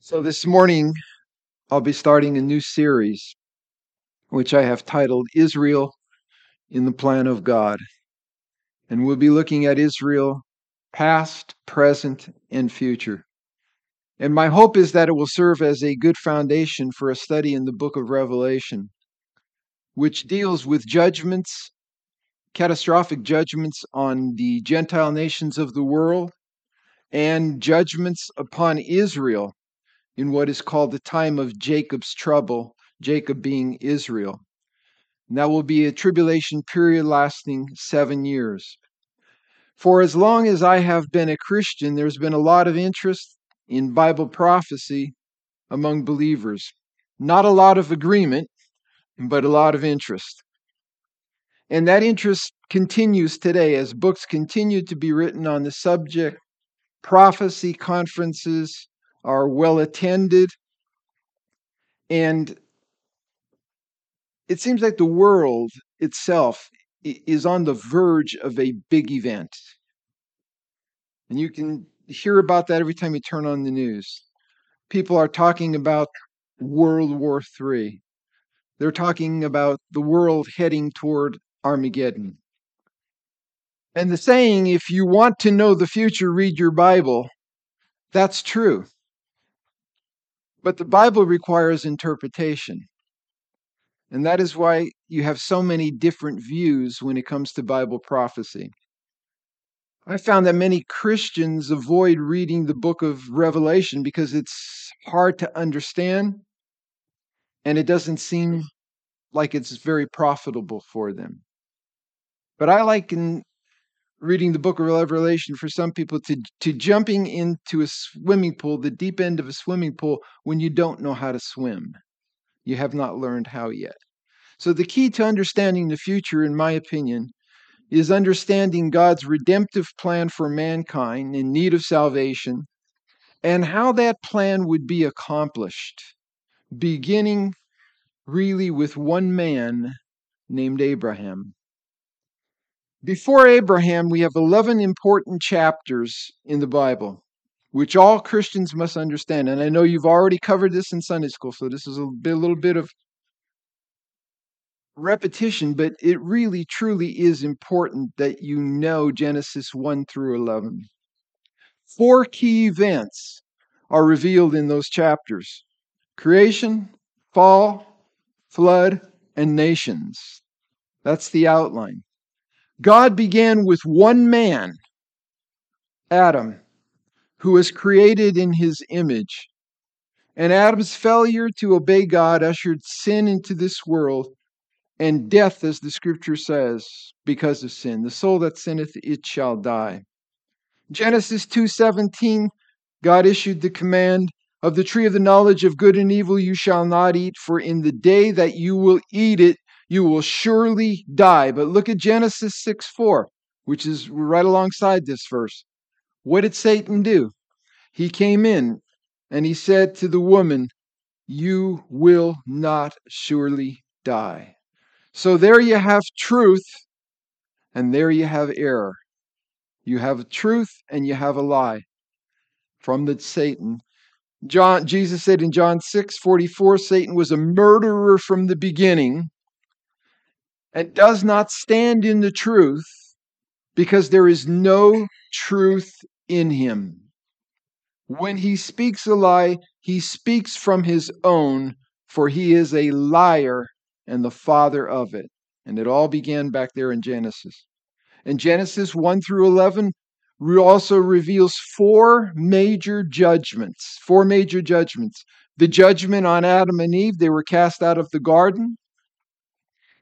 So, this morning, I'll be starting a new series, which I have titled Israel in the Plan of God. And we'll be looking at Israel past, present, and future. And my hope is that it will serve as a good foundation for a study in the book of Revelation, which deals with judgments, catastrophic judgments on the Gentile nations of the world, and judgments upon Israel in what is called the time of Jacob's trouble, Jacob being Israel. And that will be a tribulation period lasting seven years. For as long as I have been a Christian, there's been a lot of interest in Bible prophecy among believers. Not a lot of agreement, but a lot of interest. And that interest continues today as books continue to be written on the subject. Prophecy conferences are well attended. And it seems like the world itself is on the verge of a big event. And you can hear about that every time you turn on the news. People are talking about World War III. They're talking about the world heading toward Armageddon. And the saying, if you want to know the future, read your Bible, that's true. But the Bible requires interpretation. And that is why you have so many different views when it comes to Bible prophecy. I found that many Christians avoid reading the book of Revelation because it's hard to understand and it doesn't seem like it's very profitable for them. But I liken reading the book of Revelation for some people to, to jumping into a swimming pool, the deep end of a swimming pool, when you don't know how to swim. You have not learned how yet. So, the key to understanding the future, in my opinion, is understanding God's redemptive plan for mankind in need of salvation and how that plan would be accomplished, beginning really with one man named Abraham. Before Abraham, we have 11 important chapters in the Bible, which all Christians must understand. And I know you've already covered this in Sunday school, so this is a, bit, a little bit of repetition, but it really, truly is important that you know Genesis 1 through 11. Four key events are revealed in those chapters creation, fall, flood, and nations. That's the outline. God began with one man, Adam, who was created in his image. And Adam's failure to obey God ushered sin into this world and death, as the scripture says, because of sin. The soul that sinneth, it shall die. Genesis 2:17, God issued the command of the tree of the knowledge of good and evil you shall not eat, for in the day that you will eat it, you will surely die. But look at Genesis 6 4, which is right alongside this verse. What did Satan do? He came in and he said to the woman, You will not surely die. So there you have truth, and there you have error. You have truth and you have a lie from the Satan. John Jesus said in John 6 44, Satan was a murderer from the beginning and does not stand in the truth because there is no truth in him. When he speaks a lie, he speaks from his own, for he is a liar and the father of it. And it all began back there in Genesis. And Genesis 1 through 11 also reveals four major judgments. Four major judgments. The judgment on Adam and Eve, they were cast out of the garden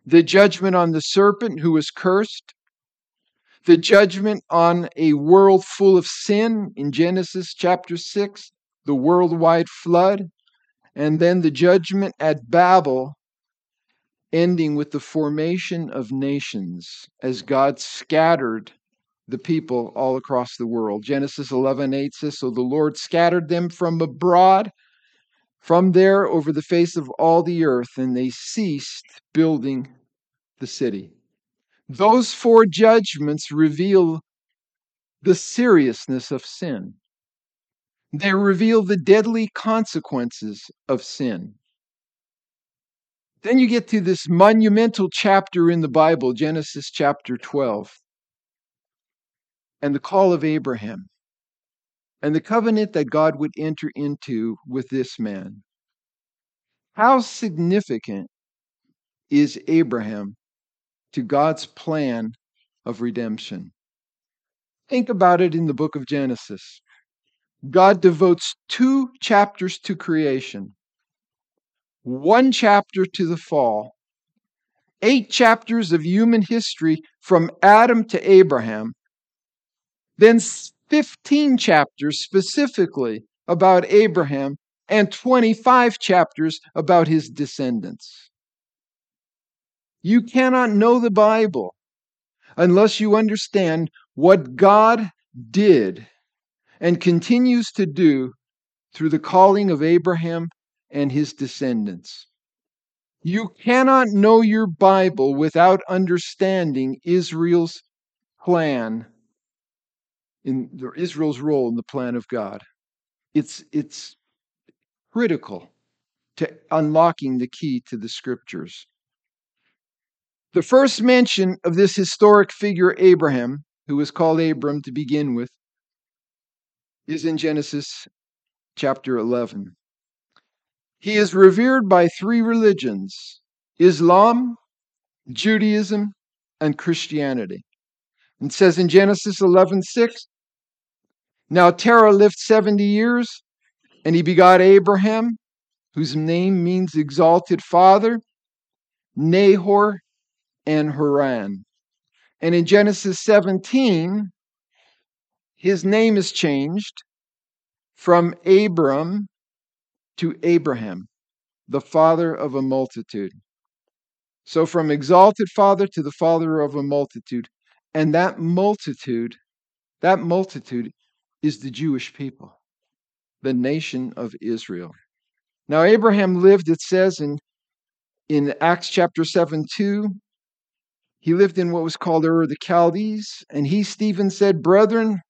the judgment on the serpent who was cursed, the judgment on a world full of sin in Genesis chapter 6, the worldwide flood, and then the judgment at Babel, ending with the formation of nations as God scattered the people all across the world. Genesis 11 8 says, So the Lord scattered them from abroad from there over the face of all the earth, and they ceased building the city. Those four judgments reveal the seriousness of sin. They reveal the deadly consequences of sin. Then you get to this monumental chapter in the Bible, Genesis chapter 12, and the call of Abraham, and the covenant that God would enter into with this man. How significant is Abraham to God's plan of redemption? Think about it in the book of Genesis. God devotes two chapters to creation, one chapter to the fall, eight chapters of human history from Adam to Abraham, then 15 chapters specifically about Abraham, and 25 chapters about his descendants. You cannot know the Bible unless you understand what God did and continues to do through the calling of Abraham and his descendants. You cannot know your Bible without understanding Israel's plan in Israel's role in the plan of God. It's it's critical to unlocking the key to the scriptures. The first mention of this historic figure Abraham, who was called Abram to begin with, is in Genesis chapter 11. He is revered by three religions Islam, Judaism, and Christianity. And says in Genesis 11 6, Now Terah lived 70 years, and he begot Abraham, whose name means exalted father, Nahor, and Haran. And in Genesis 17, his name is changed from Abram to Abraham, the father of a multitude. So, from exalted father to the father of a multitude. And that multitude, that multitude is the Jewish people, the nation of Israel. Now, Abraham lived, it says in, in Acts chapter 7 2, he lived in what was called Ur of the Chaldees. And he, Stephen, said, Brethren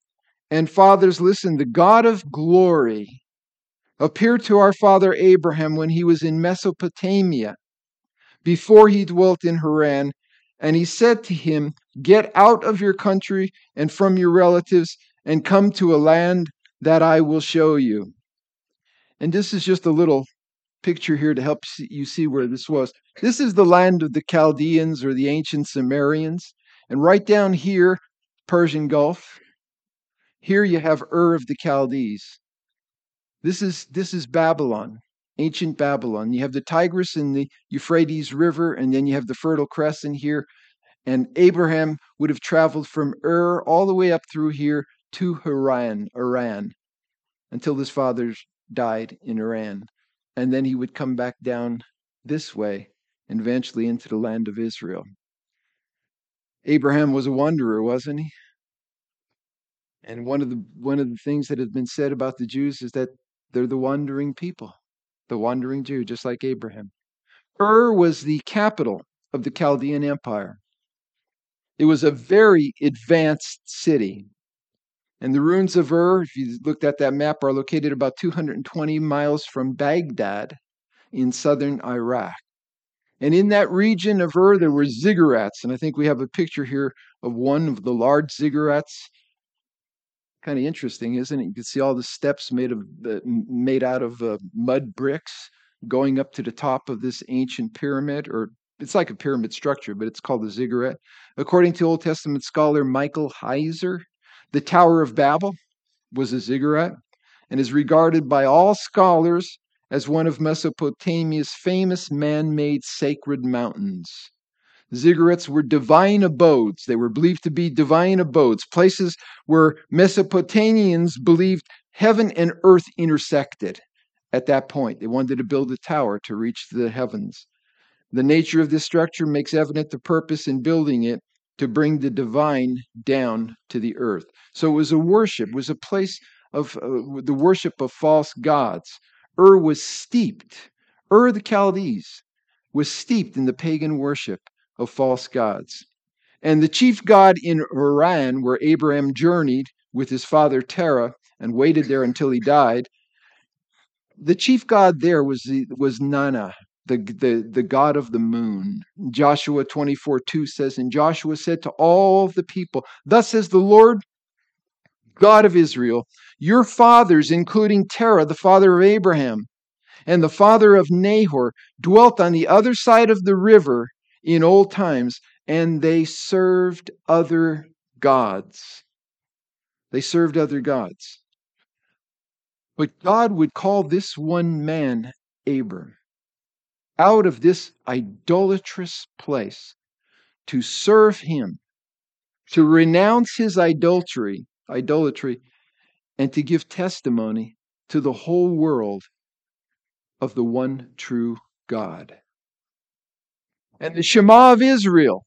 and fathers, listen, the God of glory appeared to our father Abraham when he was in Mesopotamia, before he dwelt in Haran. And he said to him, Get out of your country and from your relatives and come to a land that I will show you. And this is just a little picture here to help you see where this was. This is the land of the Chaldeans or the ancient Sumerians. And right down here, Persian Gulf, here you have Ur of the Chaldees. This is this is Babylon, ancient Babylon. You have the Tigris and the Euphrates River, and then you have the Fertile Crescent here. And Abraham would have traveled from Ur all the way up through here to Haran, Iran, until his fathers died in Haran. And then he would come back down this way and eventually into the land of Israel. Abraham was a wanderer, wasn't he? And one of the one of the things that has been said about the Jews is that they're the wandering people, the wandering Jew, just like Abraham. Ur was the capital of the Chaldean Empire. It was a very advanced city. And the ruins of Ur, if you looked at that map, are located about 220 miles from Baghdad in southern Iraq. And in that region of Ur, there were ziggurats. And I think we have a picture here of one of the large ziggurats kind of interesting, isn't it? You can see all the steps made of uh, made out of uh, mud bricks going up to the top of this ancient pyramid, or it's like a pyramid structure, but it's called a ziggurat. According to Old Testament scholar Michael Heiser, the Tower of Babel was a ziggurat and is regarded by all scholars as one of Mesopotamia's famous man made sacred mountains. Ziggurats were divine abodes. They were believed to be divine abodes, places where Mesopotamians believed heaven and earth intersected at that point. They wanted to build a tower to reach the heavens. The nature of this structure makes evident the purpose in building it to bring the divine down to the earth. So it was a worship, it was a place of uh, the worship of false gods. Ur was steeped, Ur the Chaldees was steeped in the pagan worship of false gods. And the chief god in Haran, where Abraham journeyed with his father Terah and waited there until he died. The chief god there was the, was Nana, the, the, the god of the moon. Joshua 24 2 says, And Joshua said to all the people, Thus says the Lord God of Israel, your fathers, including Terah, the father of Abraham, and the father of Nahor, dwelt on the other side of the river in old times, and they served other gods. They served other gods. But God would call this one man Abram out of this idolatrous place to serve him, to renounce his idolatry, idolatry, and to give testimony to the whole world of the one true God. And the Shema of Israel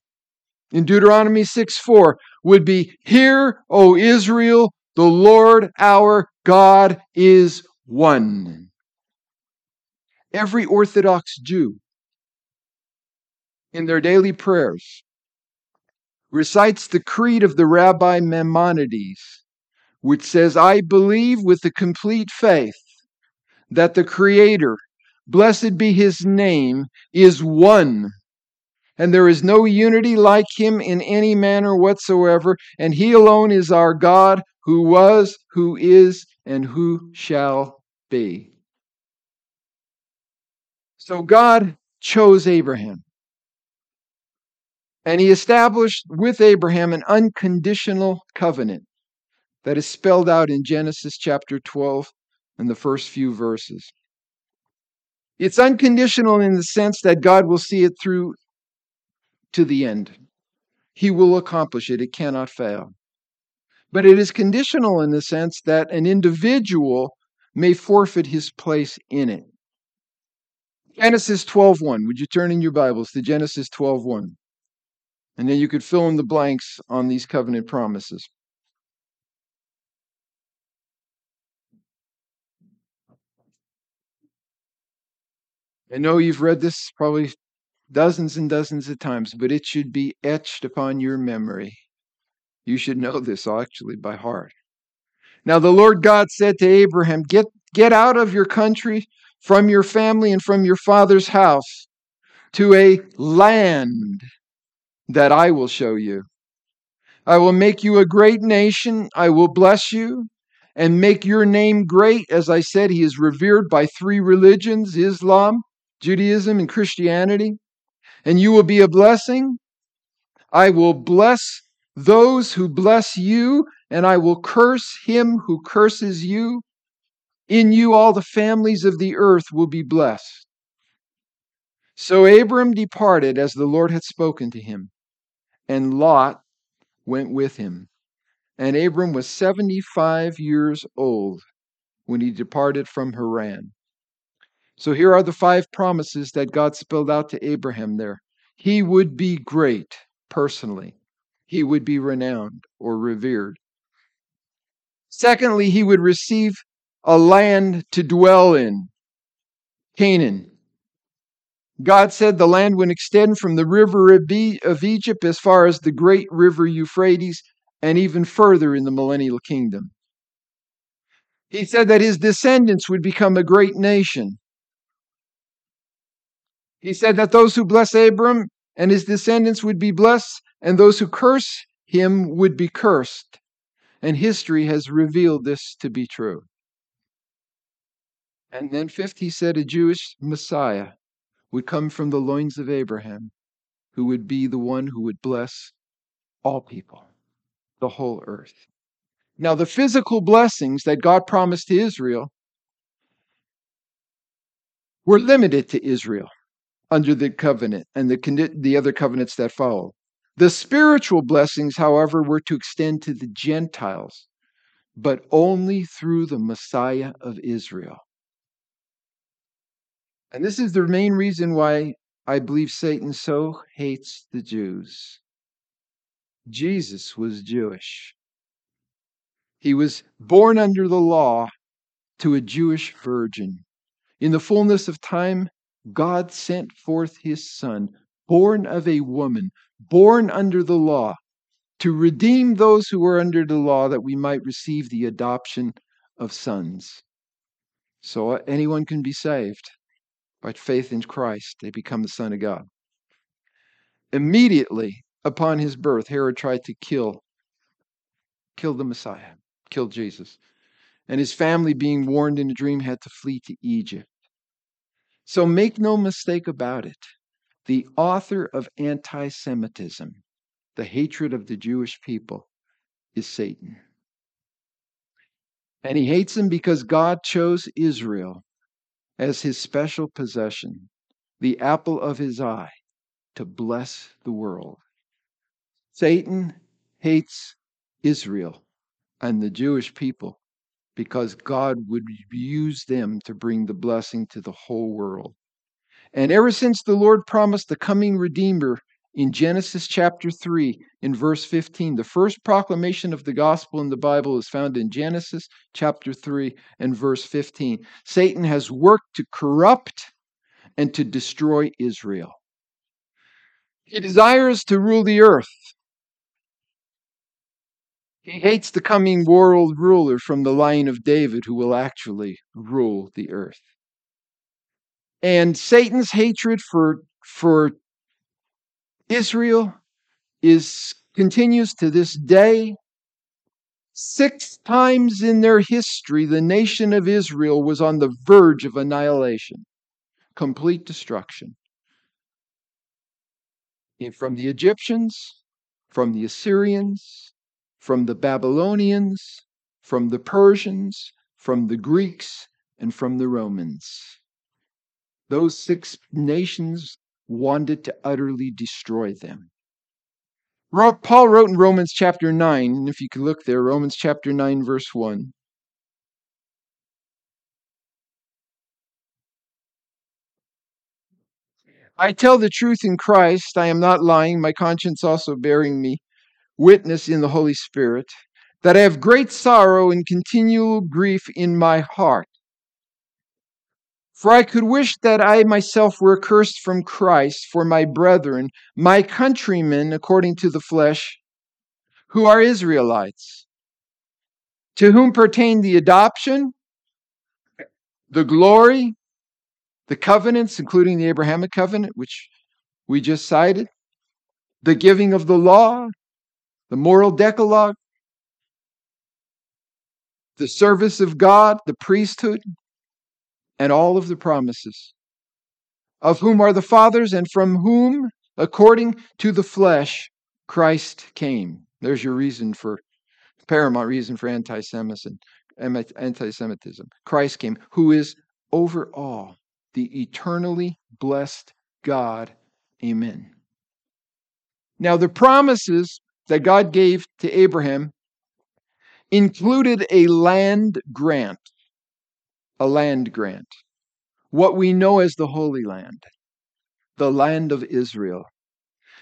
in Deuteronomy 6 4 would be Hear, O Israel, the Lord our God is one. Every Orthodox Jew in their daily prayers recites the creed of the Rabbi Maimonides, which says, I believe with a complete faith that the Creator, blessed be his name, is one. And there is no unity like him in any manner whatsoever, and he alone is our God, who was, who is, and who shall be. So God chose Abraham. And he established with Abraham an unconditional covenant that is spelled out in Genesis chapter 12 and the first few verses. It's unconditional in the sense that God will see it through to the end. He will accomplish it, it cannot fail. But it is conditional in the sense that an individual may forfeit his place in it. Genesis 12:1. Would you turn in your Bibles to Genesis 12:1? And then you could fill in the blanks on these covenant promises. I know you've read this probably dozens and dozens of times, but it should be etched upon your memory. You should know this actually by heart. Now the Lord God said to Abraham, Get, get out of your country, from your family, and from your father's house to a land that I will show you. I will make you a great nation. I will bless you and make your name great. As I said, he is revered by three religions Islam, Judaism, and Christianity. And you will be a blessing. I will bless those who bless you, and I will curse him who curses you. In you, all the families of the earth will be blessed. So Abram departed as the Lord had spoken to him and Lot went with him. And Abram was 75 years old when he departed from Haran. So here are the five promises that God spelled out to Abraham there. He would be great personally, he would be renowned or revered. Secondly, he would receive a land to dwell in, Canaan. God said the land would extend from the river of Egypt as far as the great river Euphrates and even further in the millennial kingdom. He said that his descendants would become a great nation. He said that those who bless Abram and his descendants would be blessed, and those who curse him would be cursed. And history has revealed this to be true. And then, fifth, he said a Jewish Messiah would come from the loins of Abraham, who would be the one who would bless all people, the whole earth. Now, the physical blessings that God promised to Israel were limited to Israel under the covenant and the, the other covenants that follow. The spiritual blessings, however, were to extend to the Gentiles, but only through the Messiah of Israel. And this is the main reason why I believe Satan so hates the Jews. Jesus was Jewish. He was born under the law to a Jewish virgin. In the fullness of time, God sent forth his Son, born of a woman, born under the law, to redeem those who were under the law that we might receive the adoption of sons. So uh, anyone can be saved by faith in Christ. They become the Son of God. Immediately upon his birth, Herod tried to kill, kill the Messiah, kill Jesus. And his family, being warned in a dream, had to flee to Egypt. So make no mistake about it. The author of anti Semitism, the hatred of the Jewish people, is Satan. And he hates them because God chose Israel as his special possession, the apple of his eye, to bless the world. Satan hates Israel and the Jewish people because God would use them to bring the blessing to the whole world. And ever since the Lord promised the coming Redeemer in Genesis chapter 3, in verse 15. The first proclamation of the gospel in the Bible is found in Genesis chapter 3 and verse 15. Satan has worked to corrupt and to destroy Israel. He desires to rule the earth. He hates the coming world ruler from the line of David who will actually rule the earth. And Satan's hatred for, for Israel is continues to this day. Six times in their history, the nation of Israel was on the verge of annihilation, complete destruction. From the Egyptians, from the Assyrians, from the Babylonians, from the Persians, from the Greeks, and from the Romans. Those six nations wanted to utterly destroy them. Paul wrote in Romans chapter 9, and if you could look there, Romans chapter 9, verse 1. I tell the truth in Christ, I am not lying, my conscience also bearing me witness in the Holy Spirit, that I have great sorrow and continual grief in my heart. For I could wish that I myself were accursed from Christ for my brethren, my countrymen according to the flesh, who are Israelites, to whom pertain the adoption, the glory, the covenants, including the Abrahamic covenant, which we just cited, the giving of the law, the moral decalogue, the service of God, the priesthood, and all of the promises, of whom are the fathers, and from whom, according to the flesh, Christ came. There's your reason for, paramount reason for anti Semitism. Anti-Semitism. Christ came, who is over all, the eternally blessed God. Amen. Now, the promises that God gave to Abraham included a land grant a land grant, what we know as the Holy Land, the land of Israel.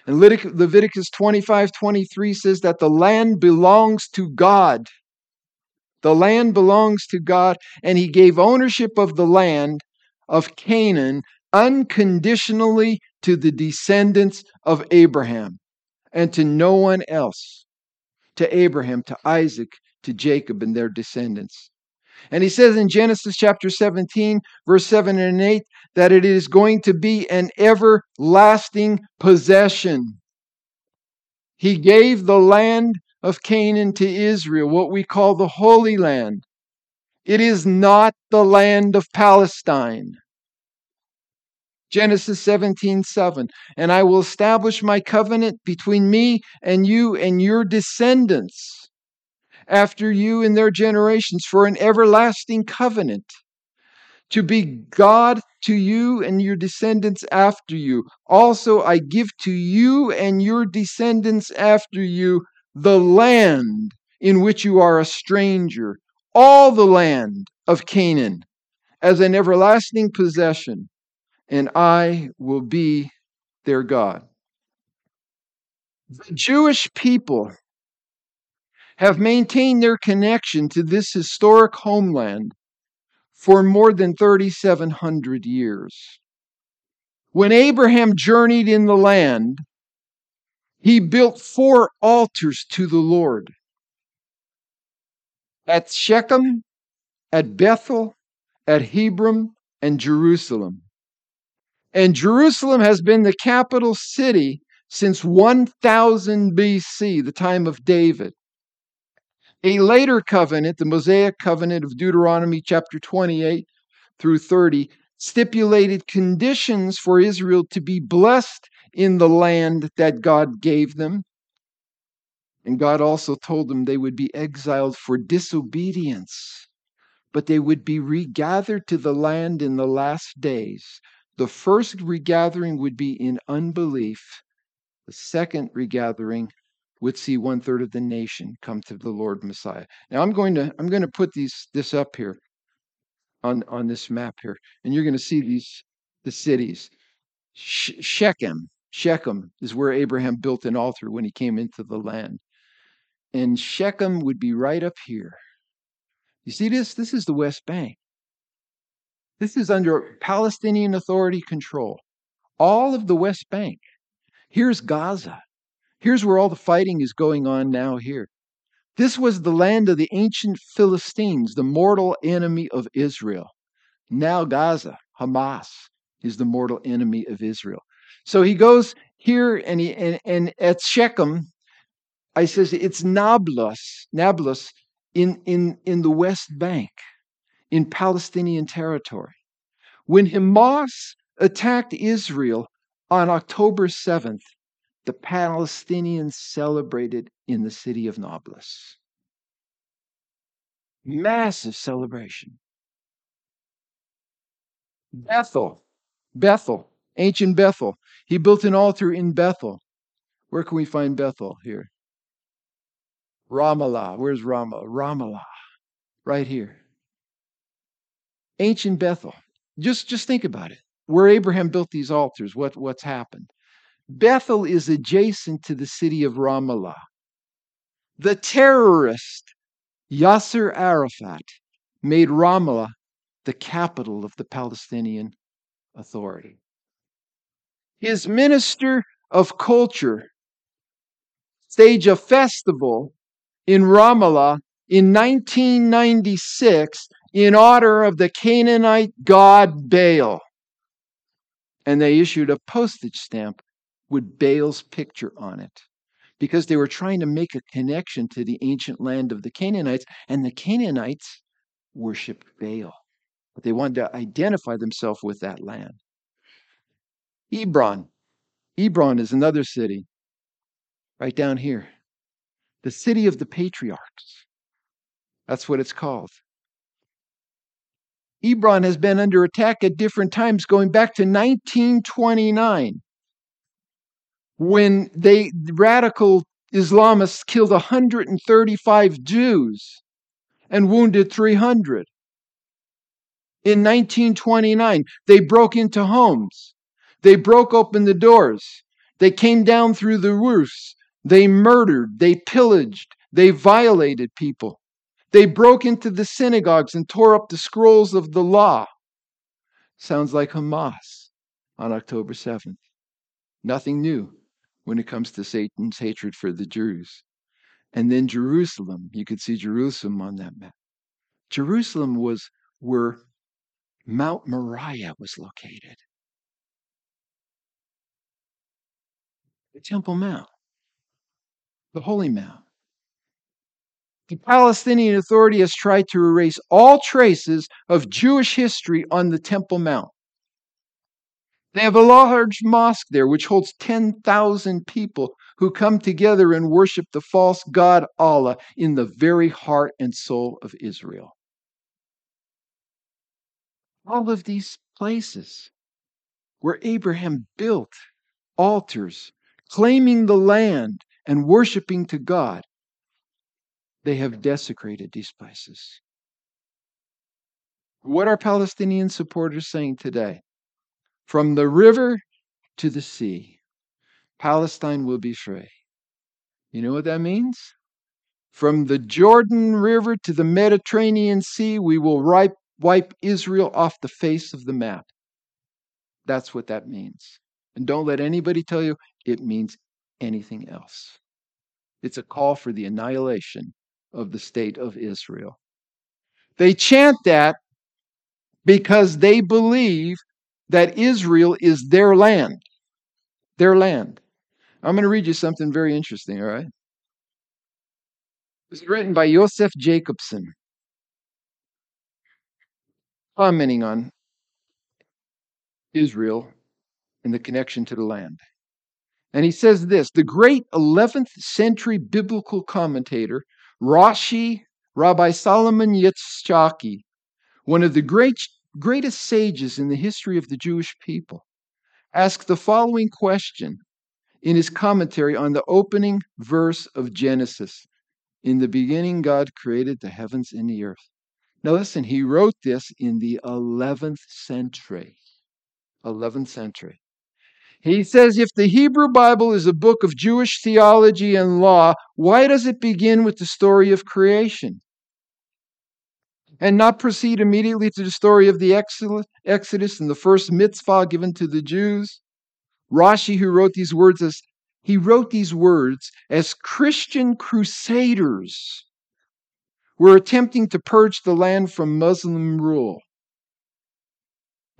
And Leviticus 25 23 says that the land belongs to God. The land belongs to God, and He gave ownership of the land of Canaan unconditionally to the descendants of Abraham and to no one else, to Abraham, to Isaac, to Jacob, and their descendants. And he says in Genesis chapter 17, verse 7 and 8, that it is going to be an everlasting possession. He gave the land of Canaan to Israel, what we call the Holy Land. It is not the land of Palestine. Genesis 17, 7. And I will establish my covenant between me and you and your descendants after you in their generations for an everlasting covenant, to be God to you and your descendants after you. Also, I give to you and your descendants after you the land in which you are a stranger, all the land of Canaan, as an everlasting possession, and I will be their God. The Jewish people have maintained their connection to this historic homeland for more than 3,700 years. When Abraham journeyed in the land, he built four altars to the Lord at Shechem, at Bethel, at Hebron, and Jerusalem. And Jerusalem has been the capital city since 1000 BC, the time of David. A later covenant, the Mosaic covenant of Deuteronomy chapter 28 through 30, stipulated conditions for Israel to be blessed in the land that God gave them. And God also told them they would be exiled for disobedience, but they would be regathered to the land in the last days. The first regathering would be in unbelief, the second regathering would see one third of the nation come to the Lord Messiah. Now I'm going to I'm going to put these this up here on on this map here, and you're going to see these the cities. Shechem, Shechem is where Abraham built an altar when he came into the land, and Shechem would be right up here. You see this? This is the West Bank. This is under Palestinian Authority control. All of the West Bank. Here's Gaza. Here's where all the fighting is going on now here. This was the land of the ancient Philistines, the mortal enemy of Israel. Now Gaza, Hamas, is the mortal enemy of Israel. So he goes here and he and, and at Shechem, I says it's Nablus, Nablus in, in, in the West Bank, in Palestinian territory. When Hamas attacked Israel on October 7th, the Palestinians celebrated in the city of Nablus. Massive celebration. Bethel, Bethel, ancient Bethel. He built an altar in Bethel. Where can we find Bethel here? Ramallah. Where's Ramallah? Ramallah. Right here. Ancient Bethel. Just just think about it. Where Abraham built these altars, what, what's happened? Bethel is adjacent to the city of Ramallah. The terrorist Yasser Arafat made Ramallah the capital of the Palestinian Authority. His minister of culture staged a festival in Ramallah in 1996 in honor of the Canaanite god Baal. And they issued a postage stamp with Baal's picture on it because they were trying to make a connection to the ancient land of the Canaanites, and the Canaanites worshiped Baal. But they wanted to identify themselves with that land. Hebron. Hebron is another city right down here. The city of the patriarchs. That's what it's called. Hebron has been under attack at different times going back to 1929 when they radical Islamists killed 135 Jews and wounded 300. In 1929, they broke into homes. They broke open the doors. They came down through the roofs. They murdered. They pillaged. They violated people. They broke into the synagogues and tore up the scrolls of the law. Sounds like Hamas on October 7th. Nothing new when it comes to Satan's hatred for the Jews. And then Jerusalem, you could see Jerusalem on that map. Jerusalem was where Mount Moriah was located. The Temple Mount, the Holy Mount. The Palestinian Authority has tried to erase all traces of Jewish history on the Temple Mount. They have a large mosque there which holds 10,000 people who come together and worship the false god Allah in the very heart and soul of Israel. All of these places where Abraham built altars, claiming the land and worshiping to God, they have desecrated these places. What are Palestinian supporters saying today? From the river to the sea, Palestine will be free. You know what that means? From the Jordan River to the Mediterranean Sea, we will wipe, wipe Israel off the face of the map. That's what that means. And don't let anybody tell you it means anything else. It's a call for the annihilation of the state of Israel. They chant that because they believe that Israel is their land. Their land. I'm going to read you something very interesting, all right? It was written by Joseph Jacobson, commenting on Israel and the connection to the land. And he says this the great 11th century biblical commentator, Rashi Rabbi Solomon Yitzchaki, one of the great, greatest sages in the history of the Jewish people, asked the following question in his commentary on the opening verse of Genesis In the beginning, God created the heavens and the earth. Now, listen, he wrote this in the 11th century. 11th century. He says if the Hebrew Bible is a book of Jewish theology and law, why does it begin with the story of creation? And not proceed immediately to the story of the Exodus and the first mitzvah given to the Jews. Rashi, who wrote these words as he wrote these words as Christian crusaders were attempting to purge the land from Muslim rule.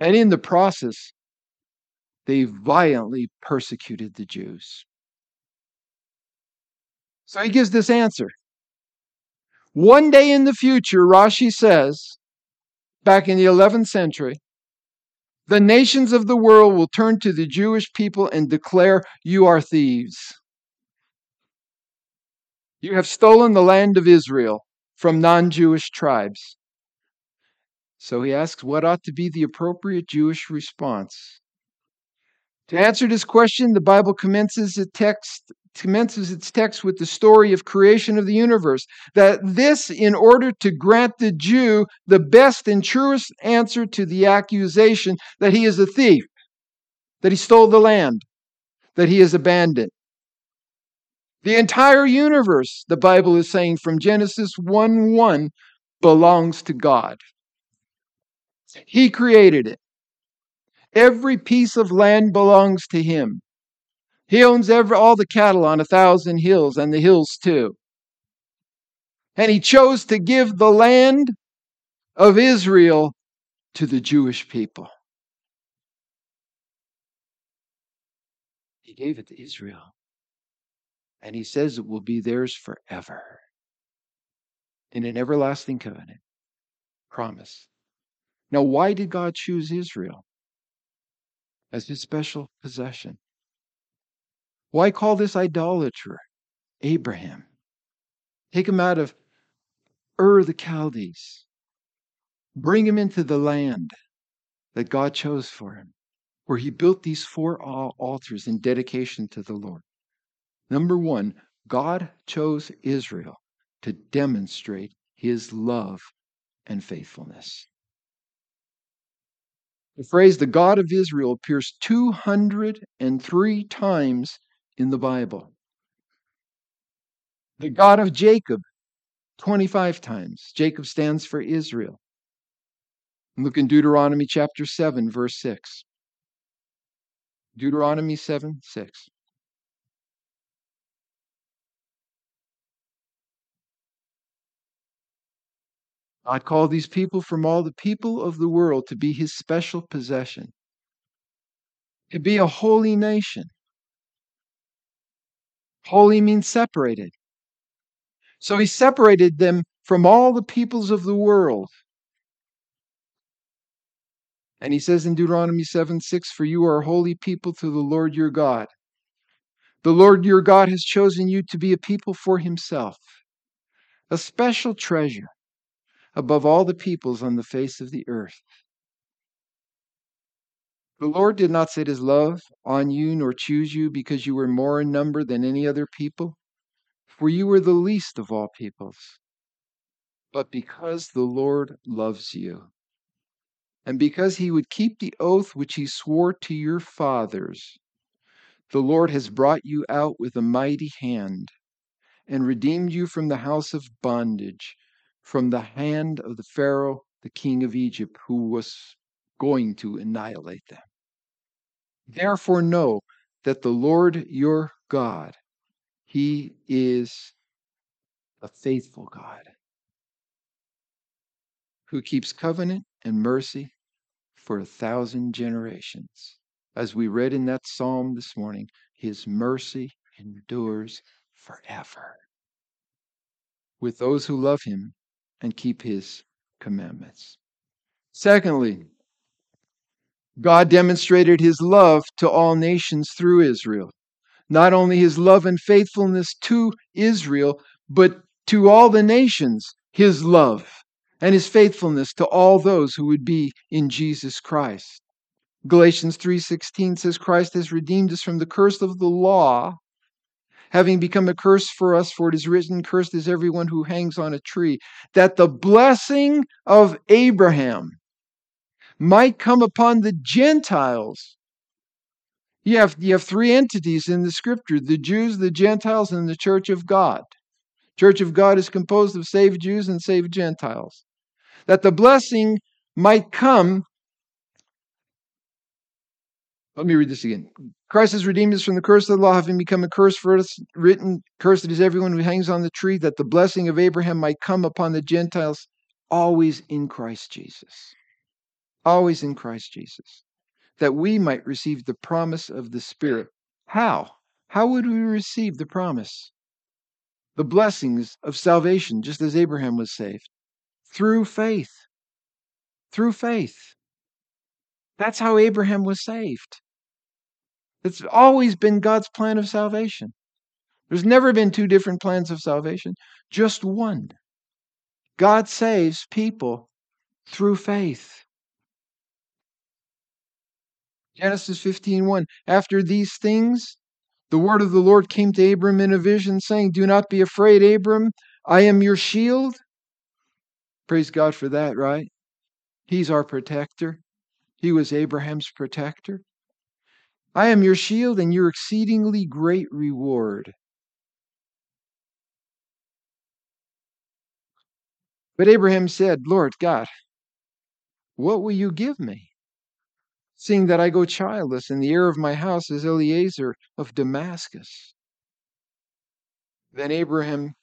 And in the process, they violently persecuted the Jews. So he gives this answer one day in the future, Rashi says, back in the 11th century, the nations of the world will turn to the Jewish people and declare, You are thieves. You have stolen the land of Israel from non Jewish tribes. So he asks, What ought to be the appropriate Jewish response? To answer this question, the Bible commences the text commences its text with the story of creation of the universe. That this, in order to grant the Jew the best and truest answer to the accusation that he is a thief, that he stole the land, that he is abandoned. The entire universe, the Bible is saying from Genesis 1 1, belongs to God. He created it. Every piece of land belongs to him. He owns every, all the cattle on a thousand hills and the hills too. And he chose to give the land of Israel to the Jewish people. He gave it to Israel. And he says it will be theirs forever in an everlasting covenant promise. Now, why did God choose Israel as his special possession? Why call this idolater? Abraham. Take him out of Ur the Chaldees. Bring him into the land that God chose for him, where he built these four altars in dedication to the Lord. Number one, God chose Israel to demonstrate his love and faithfulness. The phrase the God of Israel appears 203 times in the Bible. The God of Jacob, 25 times. Jacob stands for Israel. Look in Deuteronomy chapter 7, verse 6. Deuteronomy 7, 6. God called these people from all the people of the world to be his special possession, to be a holy nation. Holy means separated. So he separated them from all the peoples of the world. And he says in Deuteronomy 7 6, For you are a holy people to the Lord your God. The Lord your God has chosen you to be a people for himself, a special treasure above all the peoples on the face of the earth. The Lord did not set his love on you nor choose you because you were more in number than any other people, for you were the least of all peoples, but because the Lord loves you, and because he would keep the oath which he swore to your fathers. The Lord has brought you out with a mighty hand and redeemed you from the house of bondage, from the hand of the Pharaoh, the king of Egypt, who was going to annihilate them. Therefore, know that the Lord your God, He is a faithful God. who keeps covenant and mercy for a thousand generations. As we read in that psalm this morning, his mercy endures forever with those who love him and keep his commandments. Secondly, God demonstrated his love to all nations through Israel. Not only his love and faithfulness to Israel, but to all the nations, his love and his faithfulness to all those who would be in Jesus Christ. Galatians 3:16 says Christ has redeemed us from the curse of the law having become a curse for us, for it is written, Cursed is everyone who hangs on a tree, that the blessing of Abraham might come upon the Gentiles. You have, you have three entities in the scripture the Jews, the Gentiles, and the church of God. Church of God is composed of saved Jews and saved Gentiles. That the blessing might come let me read this again. Christ has redeemed us from the curse of the law, having become a curse for us, written, Cursed is everyone who hangs on the tree, that the blessing of Abraham might come upon the Gentiles, always in Christ Jesus. Always in Christ Jesus. That we might receive the promise of the Spirit. How? How would we receive the promise? The blessings of salvation, just as Abraham was saved. Through faith. Through faith. That's how Abraham was saved. It's always been God's plan of salvation. There's never been two different plans of salvation, just one. God saves people through faith. Genesis 15:1 After these things the word of the Lord came to Abram in a vision saying, "Do not be afraid, Abram, I am your shield." Praise God for that, right? He's our protector. He was Abraham's protector. I am your shield and your exceedingly great reward. But Abraham said, Lord God, what will you give me? Seeing that I go childless, and the heir of my house is Eliezer of Damascus. Then Abraham,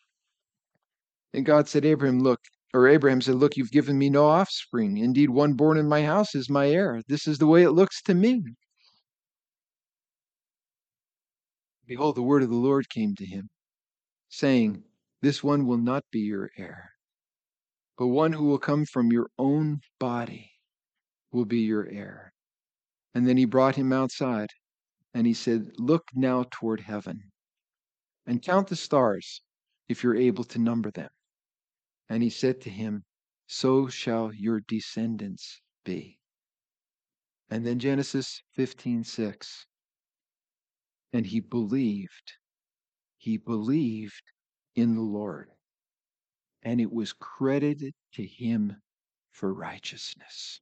and God said, Abraham, look, or Abraham said, Look, you've given me no offspring. Indeed, one born in my house is my heir. This is the way it looks to me. Behold, the word of the Lord came to him, saying, This one will not be your heir, but one who will come from your own body will be your heir. And then he brought him outside, and he said, Look now toward heaven, and count the stars, if you're able to number them. And he said to him, So shall your descendants be. And then Genesis 15 6. And he believed. He believed in the Lord. And it was credited to him for righteousness.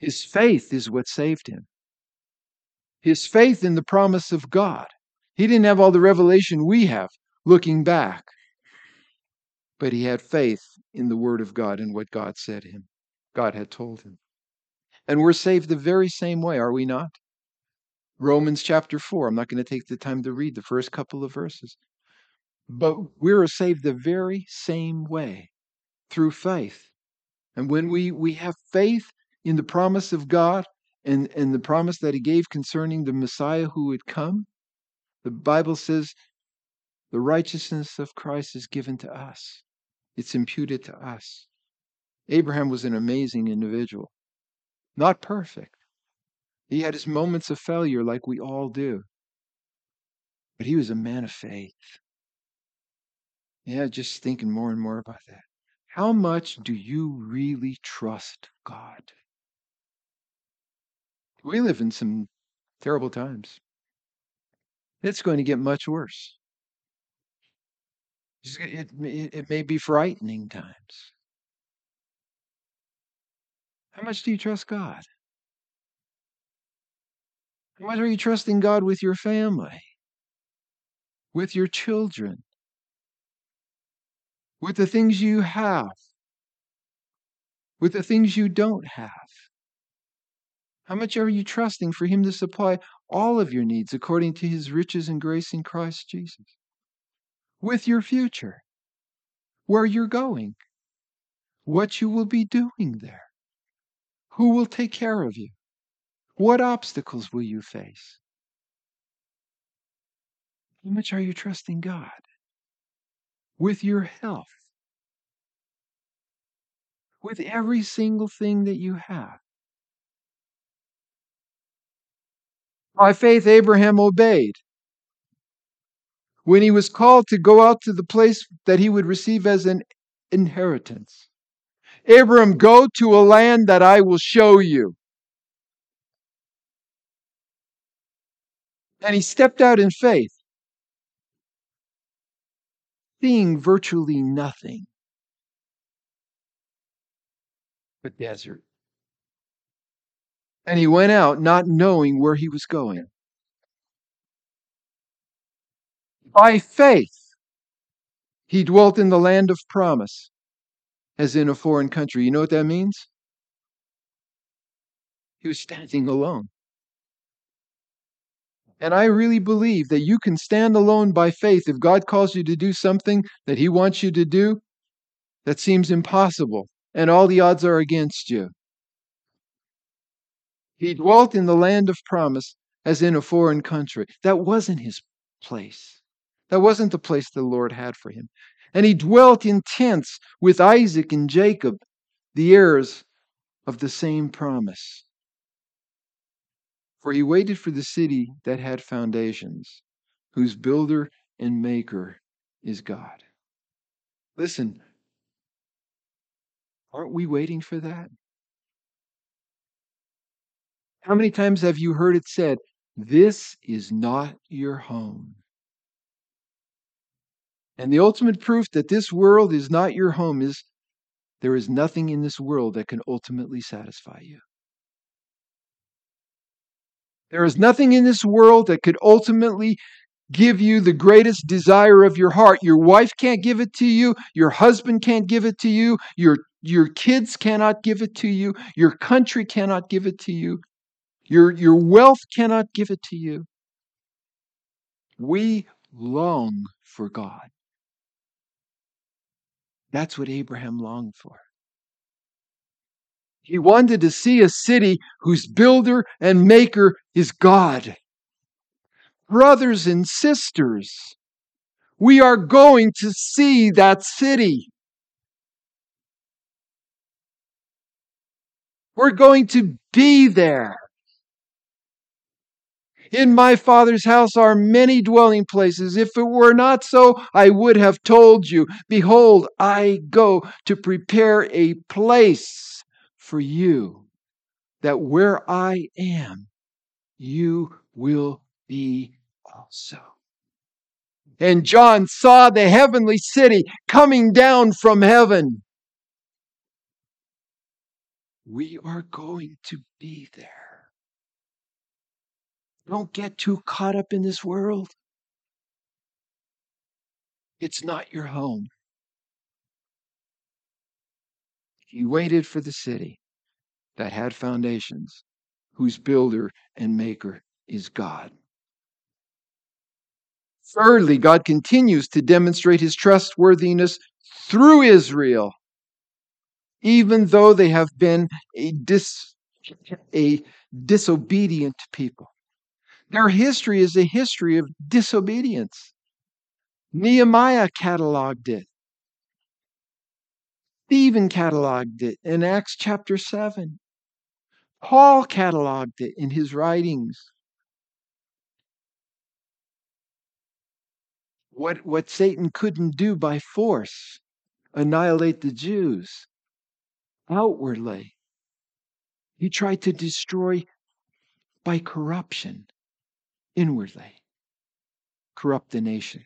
His faith is what saved him. His faith in the promise of God. He didn't have all the revelation we have looking back, but he had faith in the Word of God and what God said him, God had told him. And we're saved the very same way, are we not? Romans chapter 4. I'm not going to take the time to read the first couple of verses. But we're saved the very same way through faith. And when we, we have faith in the promise of God and, and the promise that He gave concerning the Messiah who would come, the Bible says the righteousness of Christ is given to us, it's imputed to us. Abraham was an amazing individual, not perfect, he had his moments of failure like we all do. But he was a man of faith. Yeah, just thinking more and more about that. How much do you really trust God? We live in some terrible times. It's going to get much worse. It, it, it may be frightening times. How much do you trust God? How much are you trusting God with your family, with your children, with the things you have, with the things you don't have? How much are you trusting for Him to supply all of your needs according to His riches and grace in Christ Jesus? With your future, where you're going, what you will be doing there. Who will take care of you? What obstacles will you face? How much are you trusting God with your health? With every single thing that you have. By faith, Abraham obeyed. When he was called to go out to the place that he would receive as an inheritance. Abraham, go to a land that I will show you. And he stepped out in faith, seeing virtually nothing but desert. And he went out not knowing where he was going. By faith, he dwelt in the land of promise, as in a foreign country. You know what that means? He was standing alone. And I really believe that you can stand alone by faith if God calls you to do something that He wants you to do that seems impossible, and all the odds are against you. He dwelt in the land of promise as in a foreign country. That wasn't his place. That wasn't the place the Lord had for him. And he dwelt in tents with Isaac and Jacob, the heirs of the same promise. For he waited for the city that had foundations, whose builder and maker is God. Listen, aren't we waiting for that? How many times have you heard it said, This is not your home? And the ultimate proof that this world is not your home is there is nothing in this world that can ultimately satisfy you. There is nothing in this world that could ultimately give you the greatest desire of your heart. Your wife can't give it to you. Your husband can't give it to you. Your, your kids cannot give it to you. Your country cannot give it to you. Your, your wealth cannot give it to you. We long for God. That's what Abraham longed for. He wanted to see a city whose builder and maker is God. Brothers and sisters, we are going to see that city. We're going to be there. In my Father's house are many dwelling places. If it were not so, I would have told you. Behold, I go to prepare a place for you, that where I am, you will be also. And John saw the heavenly city coming down from heaven. We are going to be there. Don't get too caught up in this world. It's not your home. He waited for the city that had foundations, whose builder and maker is God. Thirdly, God continues to demonstrate his trustworthiness through Israel, even though they have been a, dis, a disobedient people. Their history is a history of disobedience. Nehemiah cataloged it. Stephen cataloged it in Acts chapter 7. Paul cataloged it in his writings. What, what Satan couldn't do by force, annihilate the Jews outwardly, he tried to destroy by corruption inwardly corrupt the nation.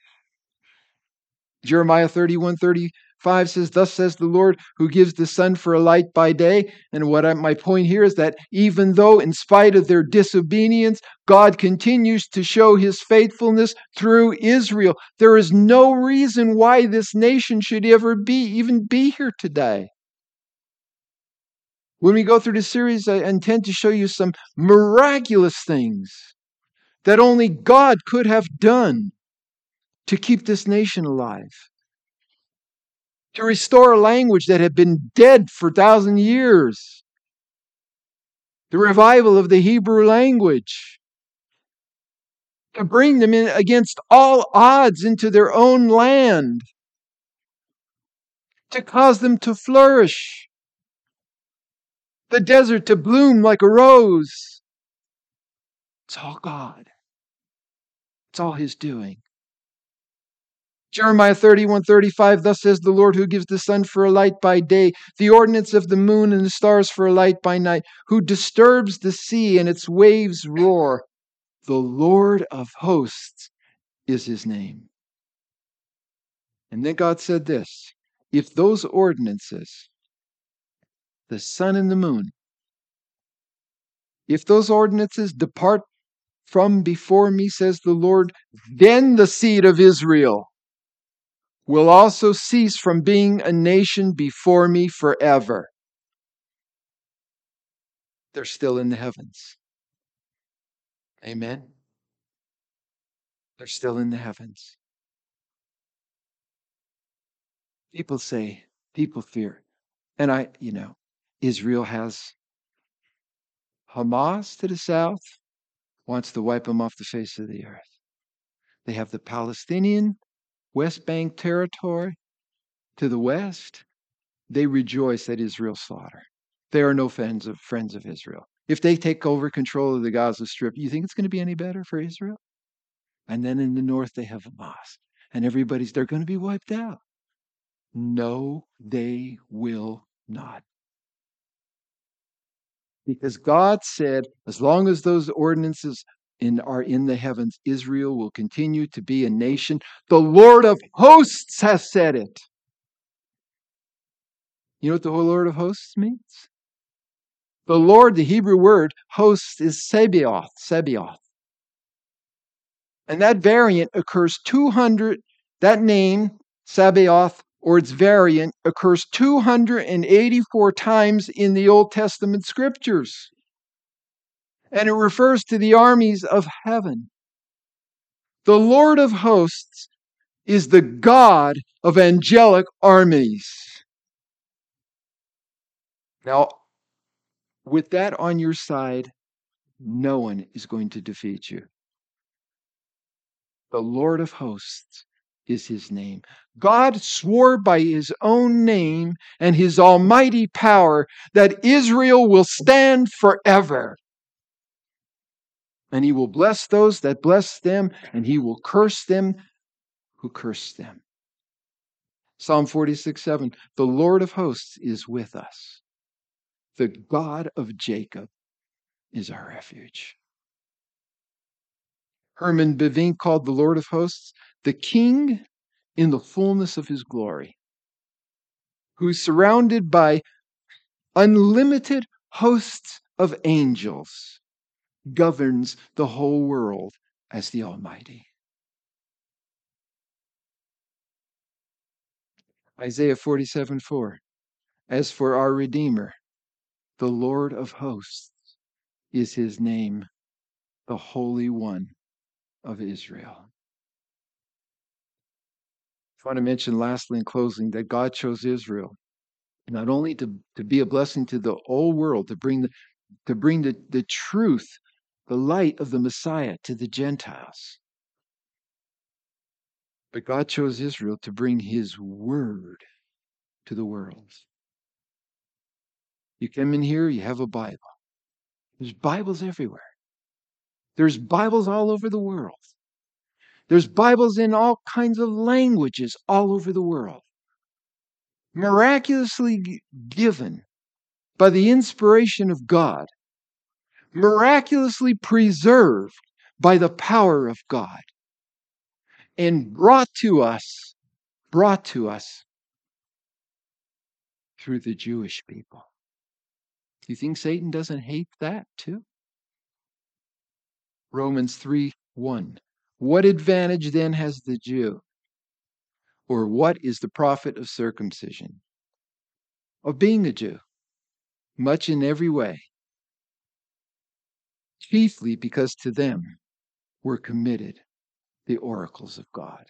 Jeremiah 31 35 says, Thus says the Lord, who gives the sun for a light by day. And what I, my point here is that even though, in spite of their disobedience, God continues to show his faithfulness through Israel, there is no reason why this nation should ever be, even be here today. When we go through this series, I intend to show you some miraculous things that only God could have done to keep this nation alive. to restore a language that had been dead for thousand years. The revival of the Hebrew language. To bring them in against all odds into their own land. To cause them to flourish. The desert to bloom like a rose. It's all God. It's all His doing. Jeremiah 31 35, thus says the Lord who gives the sun for a light by day, the ordinance of the moon and the stars for a light by night, who disturbs the sea and its waves roar. The Lord of hosts is his name. And then God said this if those ordinances, the sun and the moon, if those ordinances depart from before me, says the Lord, then the seed of Israel will also cease from being a nation before me forever. They're still in the heavens. Amen. They're still in the heavens. People say, people fear. And I, you know, Israel has Hamas to the south, wants to wipe them off the face of the earth. They have the Palestinian West Bank territory to the west, they rejoice at Israel's slaughter. They are no friends of friends of Israel. If they take over control of the Gaza Strip, you think it's going to be any better for Israel? And then in the north they have Hamas, and everybody's they're going to be wiped out. No, they will not. Because God said, as long as those ordinances in, are in the heavens. Israel will continue to be a nation. The Lord of hosts has said it. You know what the Lord of hosts means? The Lord, the Hebrew word hosts is Sebioth, Sebioth. And that variant occurs 200, that name, Sabaoth, or its variant, occurs 284 times in the Old Testament scriptures and it refers to the armies of heaven. The Lord of hosts is the God of angelic armies. Now, with that on your side, no one is going to defeat you. The Lord of hosts is his name. God swore by his own name and his almighty power that Israel will stand forever. And he will bless those that bless them, and he will curse them who curse them. Psalm 46 7 The Lord of hosts is with us. The God of Jacob is our refuge. Herman Bavinck called the Lord of hosts the King in the fullness of his glory, who's surrounded by unlimited hosts of angels governs the whole world as the Almighty. Isaiah 47 4. As for our Redeemer, the Lord of hosts is his name, the Holy One of Israel. I want to mention lastly in closing that God chose Israel not only to, to be a blessing to the whole world, to bring the, to bring the, the truth the light of the Messiah to the Gentiles. But God chose Israel to bring his word to the world. You come in here, you have a Bible. There's Bibles everywhere. There's Bibles all over the world. There's Bibles in all kinds of languages all over the world. Miraculously given by the inspiration of God miraculously preserved by the power of God and brought to us, brought to us through the Jewish people. Do you think Satan doesn't hate that too? Romans 3 1. What advantage then has the Jew? Or what is the profit of circumcision? Of being a Jew? Much in every way chiefly because to them were committed the oracles of God.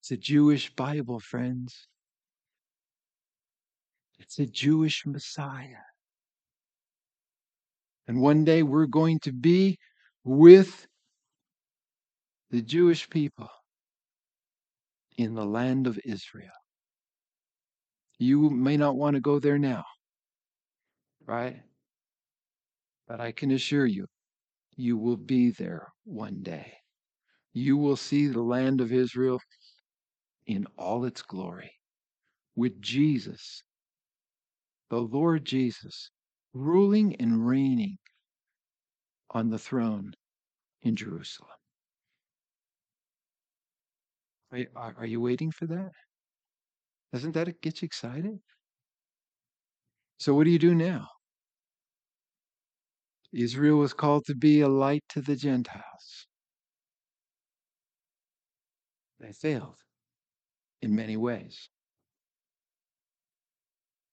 It's a Jewish Bible, friends. It's a Jewish Messiah. And one day we're going to be with the Jewish people in the land of Israel. You may not want to go there now, right? But I can assure you, you will be there one day. You will see the land of Israel in all its glory with Jesus, the Lord Jesus, ruling and reigning on the throne in Jerusalem. Are, are you waiting for that? Doesn't that get you excited? So, what do you do now? Israel was called to be a light to the Gentiles. They failed in many ways.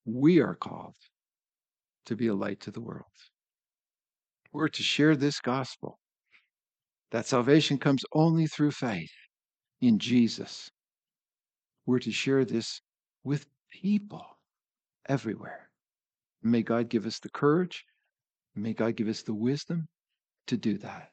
We are called to be a light to the world. We're to share this gospel that salvation comes only through faith in Jesus. We're to share this with people everywhere. May God give us the courage, may God give us the wisdom to do that.